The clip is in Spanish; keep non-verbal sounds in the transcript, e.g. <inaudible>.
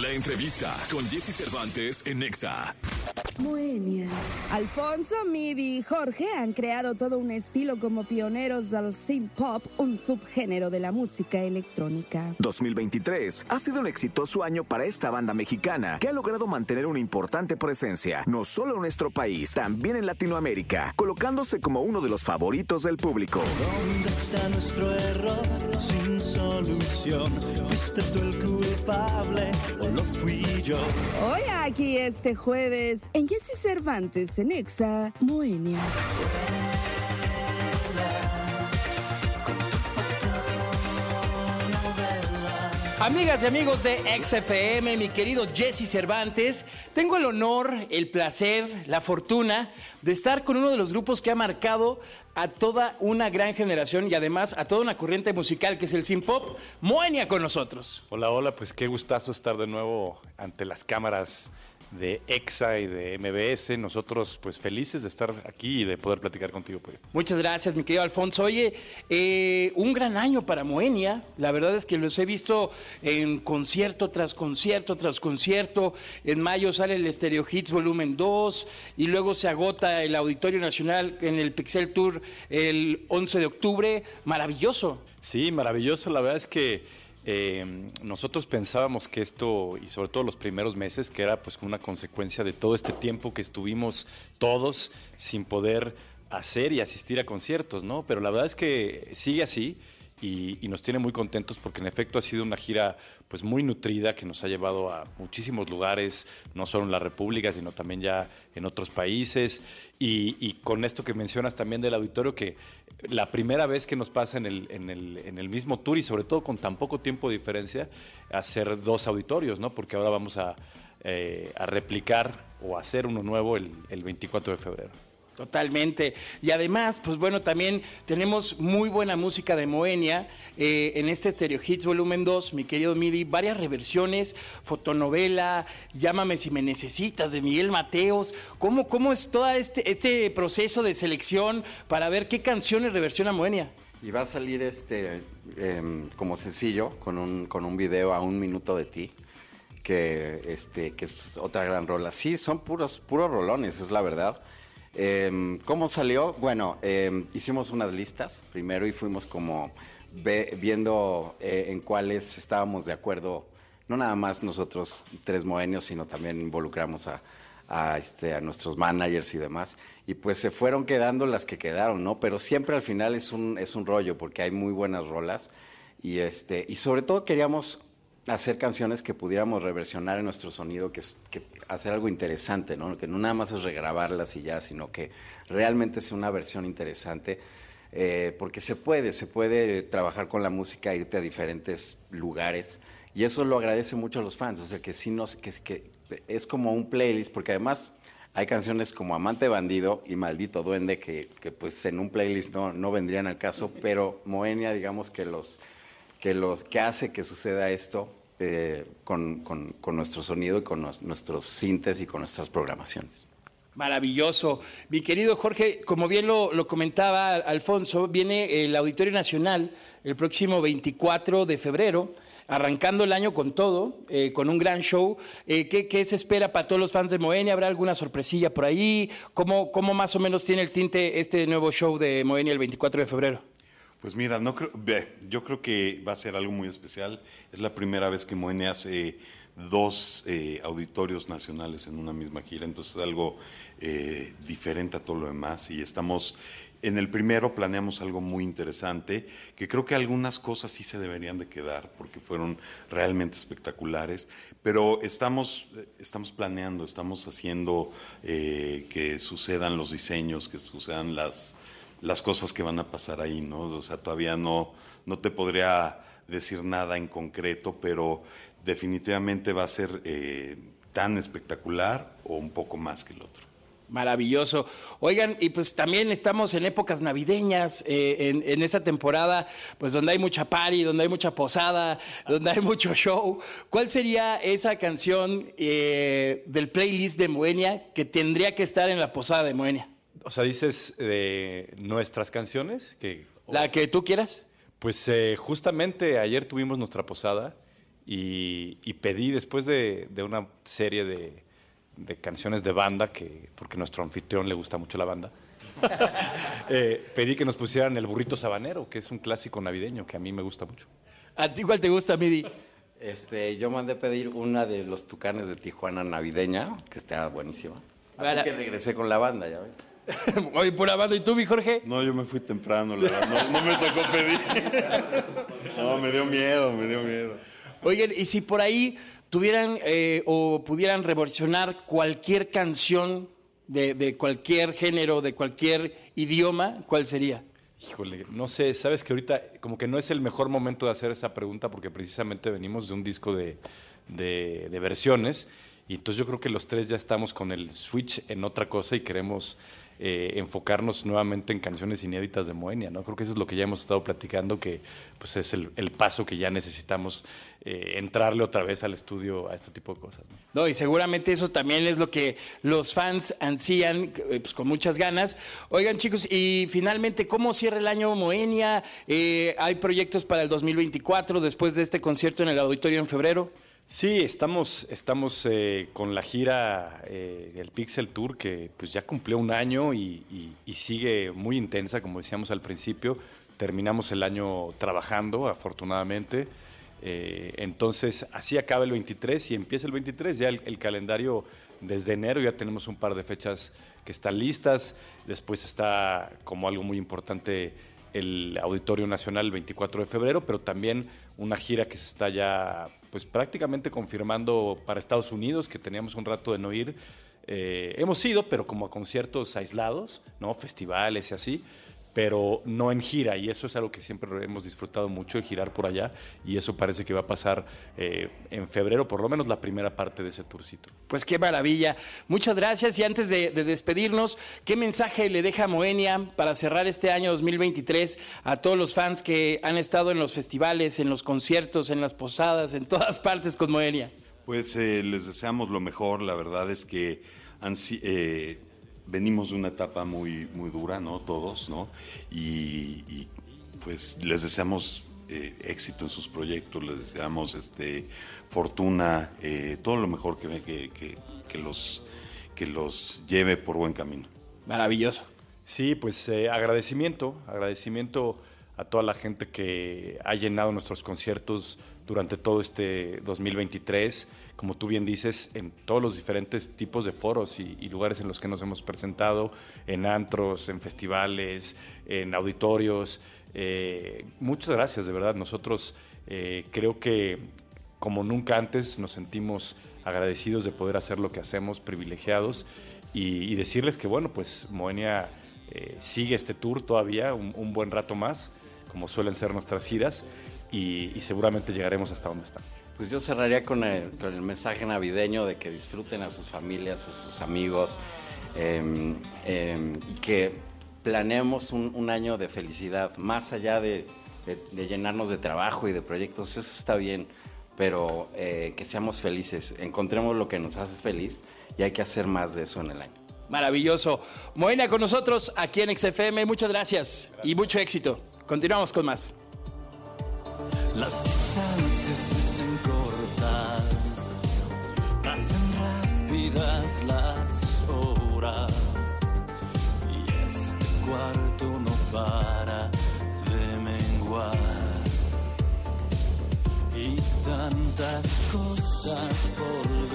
La entrevista con Jesse Cervantes en Nexa. Moenia. Alfonso, Midi y Jorge han creado todo un estilo como pioneros del synth pop, un subgénero de la música electrónica. 2023 ha sido un exitoso año para esta banda mexicana que ha logrado mantener una importante presencia, no solo en nuestro país, también en Latinoamérica, colocándose como uno de los favoritos del público. ¿Dónde está nuestro error sin solución? ¿Fuiste tú el culpable o lo fui yo? Hoy aquí este jueves en Jesse Cervantes en Exa, Moenia. Amigas y amigos de XFM, mi querido Jesse Cervantes, tengo el honor, el placer, la fortuna de estar con uno de los grupos que ha marcado a toda una gran generación y además a toda una corriente musical que es el synth pop, Moenia con nosotros. Hola, hola, pues qué gustazo estar de nuevo ante las cámaras de EXA y de MBS. Nosotros pues felices de estar aquí y de poder platicar contigo. Pues. Muchas gracias, mi querido Alfonso. Oye, eh, un gran año para Moenia. La verdad es que los he visto en concierto tras concierto tras concierto. En mayo sale el Stereo Hits Volumen 2 y luego se agota el Auditorio Nacional en el Pixel Tour el 11 de octubre. Maravilloso. Sí, maravilloso. La verdad es que eh, nosotros pensábamos que esto, y sobre todo los primeros meses, que era pues una consecuencia de todo este tiempo que estuvimos todos sin poder hacer y asistir a conciertos, ¿no? Pero la verdad es que sigue así y, nos tiene muy contentos porque en efecto ha sido una gira pues muy nutrida que nos ha llevado a muchísimos lugares, no solo en la República, sino también ya en otros países. Y, y con esto que mencionas también del auditorio, que la primera vez que nos pasa en el, en, el, en el mismo tour y sobre todo con tan poco tiempo de diferencia, hacer dos auditorios, ¿no? Porque ahora vamos a, eh, a replicar o hacer uno nuevo el, el 24 de febrero. Totalmente. Y además, pues bueno, también tenemos muy buena música de Moenia eh, en este Stereo Hits Volumen 2, mi querido Midi, varias reversiones, fotonovela, Llámame si me necesitas, de Miguel Mateos. ¿Cómo, cómo es todo este, este proceso de selección para ver qué canciones reversiona Moenia? Y va a salir este eh, como sencillo, con un, con un video a un minuto de ti. Que, este, que es otra gran rola. Sí, son puros, puros rolones, es la verdad. Eh, ¿Cómo salió? Bueno, eh, hicimos unas listas primero y fuimos como ve, viendo eh, en cuáles estábamos de acuerdo, no nada más nosotros tres moenios, sino también involucramos este, a nuestros managers y demás. Y pues se fueron quedando las que quedaron, ¿no? Pero siempre al final es un, es un rollo porque hay muy buenas rolas y, este, y sobre todo queríamos hacer canciones que pudiéramos reversionar en nuestro sonido, que, que hacer algo interesante, ¿no? Que no nada más es regrabarlas y ya, sino que realmente sea una versión interesante, eh, porque se puede, se puede trabajar con la música, irte a diferentes lugares, y eso lo agradece mucho a los fans, o sea, que sí nos, que, es como un playlist, porque además hay canciones como Amante Bandido y Maldito Duende, que, que pues en un playlist no, no vendrían al caso, pero Moenia, digamos que los que, los, que hace que suceda esto eh, con, con, con, nuestro sonido y con nuestros sintes y con nuestras programaciones. Maravilloso. Mi querido Jorge, como bien lo, lo, comentaba Alfonso, viene el Auditorio Nacional el próximo 24 de febrero, arrancando el año con todo, eh, con un gran show. Eh, ¿qué, ¿qué, se espera para todos los fans de Moenia? ¿Habrá alguna sorpresilla por ahí? ¿Cómo, ¿Cómo más o menos tiene el tinte este nuevo show de Moenia el 24 de febrero? Pues mira, no creo, yo creo que va a ser algo muy especial. Es la primera vez que Moenia hace dos eh, auditorios nacionales en una misma gira, entonces es algo eh, diferente a todo lo demás. Y estamos, en el primero planeamos algo muy interesante, que creo que algunas cosas sí se deberían de quedar, porque fueron realmente espectaculares, pero estamos, estamos planeando, estamos haciendo eh, que sucedan los diseños, que sucedan las las cosas que van a pasar ahí, ¿no? O sea, todavía no, no te podría decir nada en concreto, pero definitivamente va a ser eh, tan espectacular o un poco más que el otro. Maravilloso. Oigan, y pues también estamos en épocas navideñas, eh, en, en, esta temporada, pues donde hay mucha party, donde hay mucha posada, donde hay mucho show. ¿Cuál sería esa canción eh, del playlist de Moenia que tendría que estar en la posada de Moenia? O sea, dices de nuestras canciones. Que, La que tú quieras. Pues eh, justamente ayer tuvimos nuestra posada y, y pedí después de, de una serie de, de canciones de banda, que, porque a nuestro anfitrión le gusta mucho la banda, <laughs> eh, pedí que nos pusieran el burrito sabanero, que es un clásico navideño que a mí me gusta mucho. ¿A ti cuál te gusta, Midi? Este, yo mandé pedir una de los tucanes de Tijuana navideña, que está buenísima. Así Para- que regresé con la banda, ya ven. <laughs> Oye, pura banda. ¿Y tú, mi Jorge? No, yo me fui temprano, la verdad. No, no me tocó pedir. No, me dio miedo, me dio miedo. Oigan, y si por ahí tuvieran eh, o pudieran reversionar cualquier canción de, de cualquier género, de cualquier idioma, ¿cuál sería? Híjole, no sé, sabes que ahorita como que no es el mejor momento de hacer esa pregunta porque precisamente venimos de un disco de, de- de versiones y entonces yo creo que los tres ya estamos con el switch en otra cosa y queremos eh, enfocarnos nuevamente en canciones inéditas de Moenia, ¿no? Creo que eso es lo que ya hemos estado platicando, que pues es el, el paso que ya necesitamos eh, entrarle otra vez al estudio a este tipo de cosas. ¿no? Y seguramente eso también es lo que los fans ansían eh, pues, con muchas ganas. Oigan, chicos, y finalmente, ¿cómo cierra el año Moenia? Eh, ¿Hay proyectos para el 2024 después de este concierto en el auditorio en febrero? Sí, estamos, estamos eh, con la gira, eh, el Pixel Tour, que pues ya cumplió un año y sigue muy intensa, como decíamos al principio. Terminamos el año trabajando, afortunadamente. Eh, entonces, así acaba el 23 y empieza el 23. Ya el, el calendario desde enero ya tenemos un par de fechas que están listas. Después está como algo muy importante el Auditorio Nacional el 24 de febrero, pero también una gira que se está ya pues prácticamente confirmando para Estados Unidos, que teníamos un rato de no ir. Eh, hemos ido, pero como a conciertos aislados, ¿no? Festivales y así, pero no en gira, y eso es algo que siempre hemos disfrutado mucho, el girar por allá, y eso parece que va a pasar eh, en febrero, por lo menos la primera parte de ese tourcito. Pues qué maravilla. Muchas gracias. Y antes de, de despedirnos, ¿qué mensaje le deja Moenia para cerrar este año 2023 a todos los fans que han estado en los festivales, en los conciertos, en las posadas, en todas partes con Moenia? Pues eh, les deseamos lo mejor. La verdad es que han eh, venimos de una etapa muy, muy dura, ¿no? Todos, ¿no? Y, y, pues les deseamos eh, éxito en sus proyectos, les deseamos este, fortuna, eh, todo lo mejor que, que, que- que los, que los lleve por buen camino. Maravilloso. Sí, pues eh, agradecimiento, agradecimiento a toda la gente que ha llenado nuestros conciertos durante todo este 2023, como tú bien dices, en todos los diferentes tipos de foros y, y lugares en los que nos hemos presentado, en antros, en festivales, en auditorios. Eh, muchas gracias, de verdad. Nosotros eh, creo que como nunca antes nos sentimos agradecidos de poder hacer lo que hacemos, privilegiados, y, decirles que, bueno, pues Moenia eh, sigue este tour todavía un, un buen rato más, como suelen ser nuestras giras, y, y seguramente llegaremos hasta donde están. Pues yo cerraría con el, con el mensaje navideño de que disfruten a sus familias, a sus amigos, eh, eh, y que planeemos un, un año de felicidad, más allá de, de- de llenarnos de trabajo y de proyectos, eso está bien, pero eh, que seamos felices, encontremos lo que nos hace feliz y hay que hacer más de eso en el año. Maravilloso. Moenia con nosotros aquí en XFM. Muchas gracias y mucho éxito. Continuamos con más. Las distancias se hacen cortas, pasan rápidas las horas y este cuarto no para de menguar. Y tantas cosas por